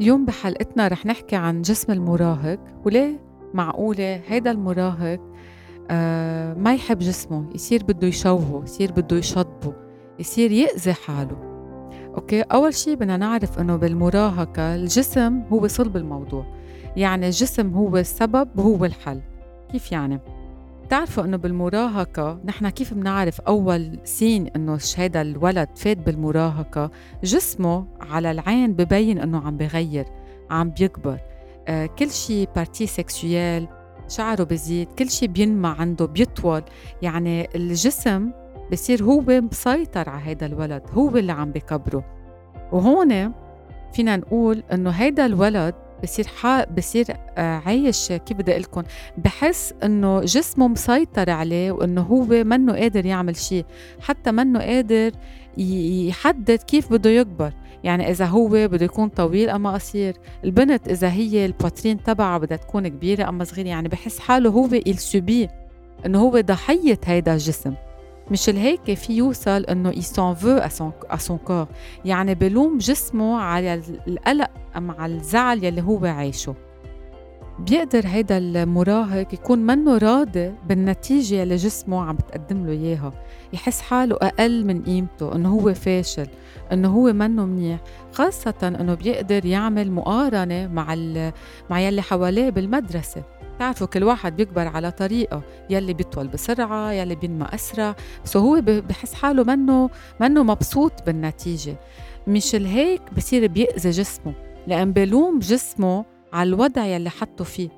اليوم بحلقتنا رح نحكي عن جسم المراهق وليه معقولة هيدا المراهق آه ما يحب جسمه يصير بده يشوهه يصير بده يشطبه يصير يأذي حاله. أوكي؟ أول شيء بدنا نعرف إنه بالمراهقة الجسم هو صلب الموضوع. يعني الجسم هو السبب وهو الحل. كيف يعني؟ بتعرفوا إنه بالمراهقة نحن كيف بنعرف أول سين إنه هذا الولد فات بالمراهقة؟ جسمه على العين ببين إنه عم بغير عم بيكبر. آه كل شيء parties sexuelles شعره بزيد كل شيء بينمى عنده بيطول. يعني الجسم بصير هو مسيطر على هذا الولد هو اللي عم بكبره. وهون فينا نقول إنه هيدا الولد بصير حا بصير آه، عايش كيف بدي لكم. بحس إنه جسمه مسيطر عليه وإنه هو منه قادر يعمل شيء حتى منه قادر يحدد كيف بده يكبر. يعني إذا هو بده يكون طويل أما قصير. البنت إذا هي ال poitrine تبعها بدها تكون كبيرة أما صغيرة يعني بحس حاله هو il subit إنه هو ضحية هيدا الجسم. مش هيك في يوصل إنه il s'en veut à son corps يعني بلوم جسمه على القلق مع الزعل يلي هو عايشه. بيقدر هيدا المراهق يكون منه راضي بالنتيجة يلي جسمه عم بتقدم له إياها. يحس حاله أقل من قيمته إنه هو فاشل إنه هو منه منيح. خاصة إنه بيقدر يعمل مقارنة مع مع يلي حواليه بالمدرسة. بتعرفوا كل واحد بيكبر على طريقة يلي بيطول بسرعة يلي بينمى أسرع. بس هو بحس حاله منه منه مبسوط بالنتيجة. مش هيك بصير بيأذي جسمه لأن بلوم جسمه على الوضع يلي حطه فيه.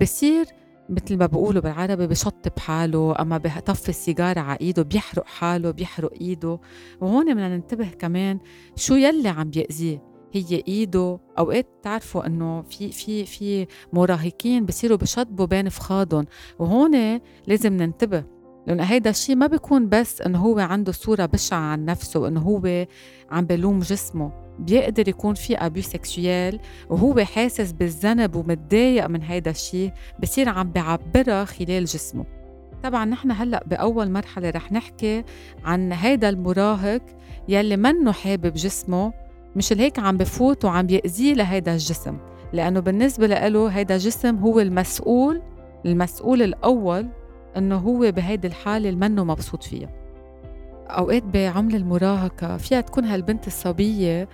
بصير مثل ما بقولوا بالعربي بشطب حاله أما بطفي السيجارة على إيده بيحرق حاله بيحرق إيده. وهون بدنا ننتبه كمان شو يلي عم بيأذيه. هي إيده. أوقات تعرفوا إنه في في في مراهقين بصيروا بشطبوا بين فخادهم. وهون لازم ننتبه لأنه هيدا الشيء ما بيكون بس إنه هو عنده صورة بشعة عن نفسه وإنه هو عم بلوم جسمه. بيقدر يكون في ابي سكسويال وهو حاسس بالذنب ومتضايق من هيدا الشيء بصير عم بيعبرها خلال جسمه. طبعا نحن هلأ بأول مرحلة رح نحكي عن هيدا المراهق يلي منه حابب جسمه مش هيك عم بفوت وعم بيأذيه لهيدا الجسم. لأنه بالنسبة له هيدا الجسم هو المسؤول المسؤول الأول إنه هو بهيدي الحالة اللي منه مبسوط فيها. أوقات بعمر المراهقة فيها تكون هالبنت الصبية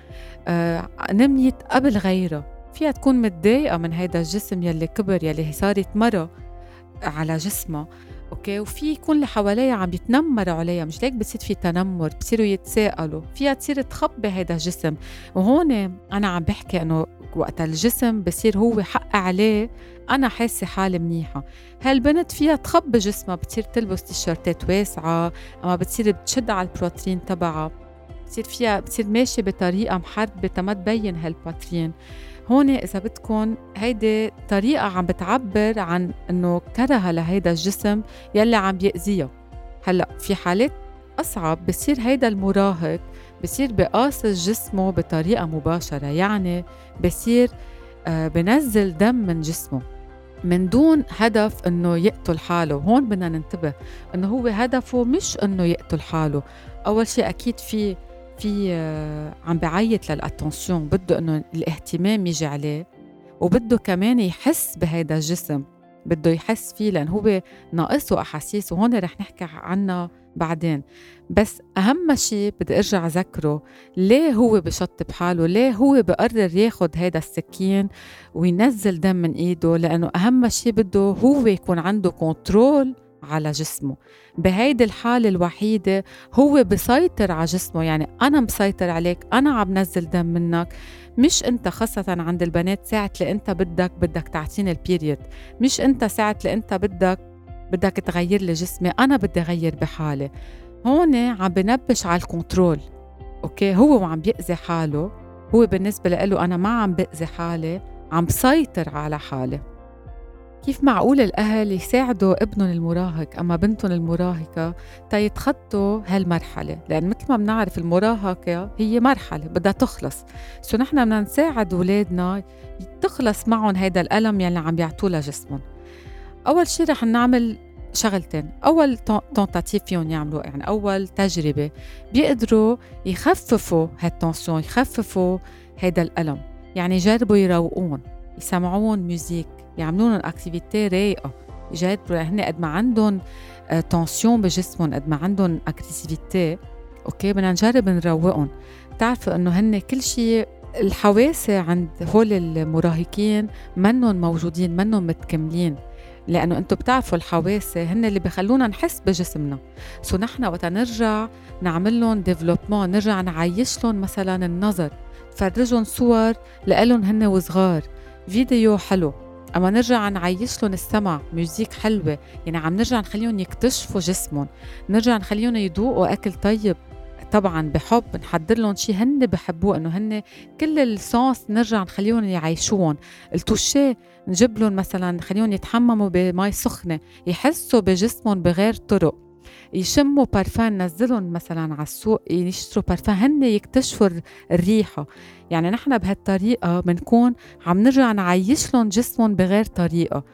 آه نميت قبل غيرها. فيها تكون متضايقة من هيدا الجسم يلي كبر يلي صارت مرة على جسمها. أوكي؟ وفي يكون اللي حواليها عم يتنمروا عليها مش ليك بصير في تنمر بصيروا يتساءلوا فيها تصير تخبي هذا الجسم. وهون أنا عم بحكي إنه وقت الجسم بصير هو حق عليه أنا حاسة حالي منيحة. هالبنت فيها تخبي جسمها بتصير تلبس تيشرتات واسعة أما بتصير بتشد على البروتين تبعها. بتصير فيها بتصير ماشية بطريقة محربة تما تبين هالباترين هون إذا بدكم هيدي طريقة عم بتعبر عن إنه كره لهيدا الجسم يلي عم بيأذيها هلأ في حالات أصعب بصير هيدا المراهق بصير بقاصص جسمه بطريقة مباشرة يعني بصير آه بنزل دم من جسمه من دون هدف إنه يقتل حاله. هون بدنا ننتبه إنه هو هدفه مش إنه يقتل حاله. أول شيء أكيد في في آه، عم بعيط ل l'attention بده إنه الاهتمام يجي عليه وبده كمان يحس بهيدا الجسم بده يحس فيه لأن هو ناقصه أحاسيس وهون رح نحكي عنها بعدين. بس أهم شيء بدي أرجع أذكره ليه هو بشطب حاله ليه هو بقرر ياخد هيدا السكين وينزل دم من إيده؟ لأنه أهم شيء بده هو يكون عنده control على جسمه. بهيدي الحالة الوحيدة هو بسيطر على جسمه يعني أنا مسيطر عليك أنا عم نزل دم منك. مش أنت خاصة عند البنات ساعة اللي أنت بدك بدك تعطيني ال period مش أنت ساعة اللي أنت بدك بدك تغير لي جسمي أنا بدي أغير بحالي. هون عم بنبش على ال control okay؟ هو وعم بيأذي حاله هو بالنسبة له أنا ما عم بأذي حالي عم بسيطر على حالي. كيف معقول الأهل يساعدوا ابنهم المراهق أما بنتهم المراهقة تيتخطوا هالمرحلة؟ لأن مثل ما بنعرف المراهقة هي مرحلة بدها تخلص. so نحن بدنا نساعد أولادنا؟ تخلص معهم هيدا الألم يلي عم يعطوه لجسمهم. أول شي رح نعمل شغلتين. أول tentative فيهم يعملوا يعني أول تجربة. بيقدروا يخففوا هال tension يخففوا هيدا الألم. يعني يجربوا يروقوهن يسمعوهن music يعملوا لهم activité رايقة. يجربوا هن قد ما عندهم tension بجسمهم قد ما عندهم activité. okay بدنا نجرب نروقهم. بتعرفوا إنه هن كل شيء الحواسة عند هول المراهقين منهم موجودين منهم متكملين لأنه أنتم بتعرفوا الحواسة هن اللي بخلونا نحس بجسمنا. so نحن وقت نرجع نعمل لهم développement نرجع نعيش لهم مثلا النظر. نفرجهم صور لإلهم هن وصغار. فيديو حلو. أما نرجع نعيش لهم السمع music حلوة. يعني عم نرجع نخليهم يكتشفوا جسمهم. نرجع نخليهم يذوقوا أكل طيب. طبعا بحب نحضر لهم شيء هن بحبوه إنه هن كل ال sens نرجع نخليهم يعيشوهم ال toucher نجيب لهم مثلا نخليهم يتحمموا بمي سخنة. يحسوا بجسمهم بغير طرق. يشموا بارفان نزلهم مثلا على السوق يشتروا بارفان هن يكتشفوا الريحة. يعني نحن بهالطريقة بنكون عم نرجع نعيش لهم جسمهم بغير طريقة.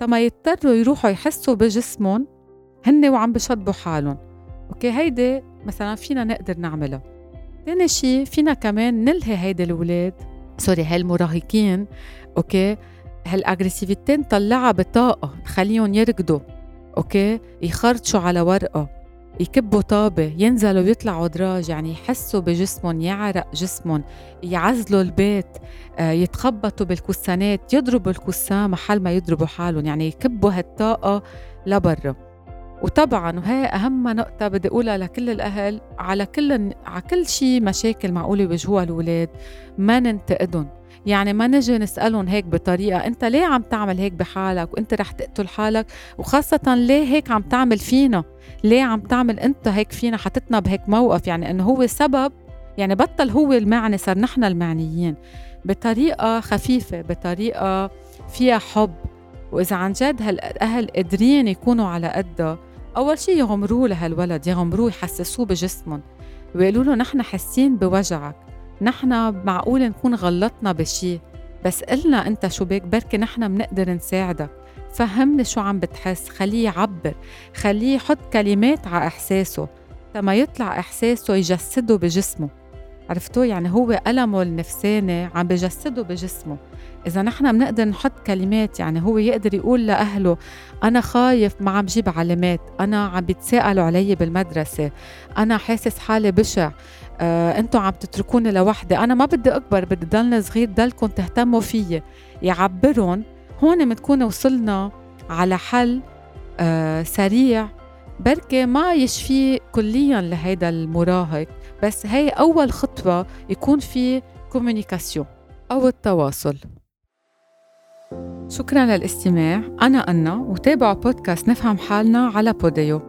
تما يضطروا يروحوا يحسوا بجسمهم هن وعم بشطبوا حالهم. okay هيدي مثلا فينا نقدر نعملها. ثاني شيء فينا كمان نلهي هيدي الاولاد sorry هاي المراهقين. okay هال agressivité نطلعها بطاقة نخليهم يركضوا. okay؟ يخرطشوا على ورقه يكبوا طابة ينزلوا ويطلعوا دراج يعني يحسوا بجسمهم يعرق جسمهم يعزلوا البيت آه، يتخبطوا بال coussin ات يضربوا ال coussin محل ما يضربوا حالهم يعني يكبوا هالطاقة لبرا. وطبعا وهي أهم نقطة بدي أقولها لكل الأهل على كل على كل شيء مشاكل معقولة يواجهوها الأولاد ما ننتقدهم. يعني ما نجي نسألهم هيك بطريقة أنت ليه عم تعمل هيك بحالك؟ وأنت رح تقتل حالك؟ وخاصة ليه هيك عم تعمل فينا؟ ليه عم تعمل أنت هيك فينا؟ حطتنا بهيك موقف يعني أنه هو سبب يعني بطل هو المعني صار نحن المعنيين. بطريقة خفيفة بطريقة فيها حب. وإذا عن جد هالأهل قادرين يكونوا على قدها أول شيء يغمروه لهالولد يغمروه يحسسوه بجسمهم. ويقولوا له نحن حاسين بوجعك. نحن معقول نكون غلطنا بشي؟ بس قلنا أنت شو بك بركي نحن بنقدر نساعدك. فهمني شو عم بتحس. خليه يعبر. خليه يحط كلمات على إحساسه. تما يطلع إحساسه يجسده بجسمه. عرفتوا؟ يعني هو ألمه النفساني عم بجسده بجسمه. إذا نحن بنقدر نحط كلمات يعني هو يقدر يقول لأهله أنا خايف ما عم جيب علامات أنا عم بيتساءلوا علي بالمدرسة أنا حاسس حالي بشع آه، عم تتركوني لوحدي أنا ما بدي أكبر بدي ضلني صغير ضلكم تهتموا فيي. يعبرون هون بنكون وصلنا على حل آه سريع بركي ما يشفي كليا لهيدا المراهق. بس هي أول خطوة يكون في communication أو التواصل. شكرا للاستماع. أنا أنا وتابعوا بودكاست نفهم حالنا على بوديو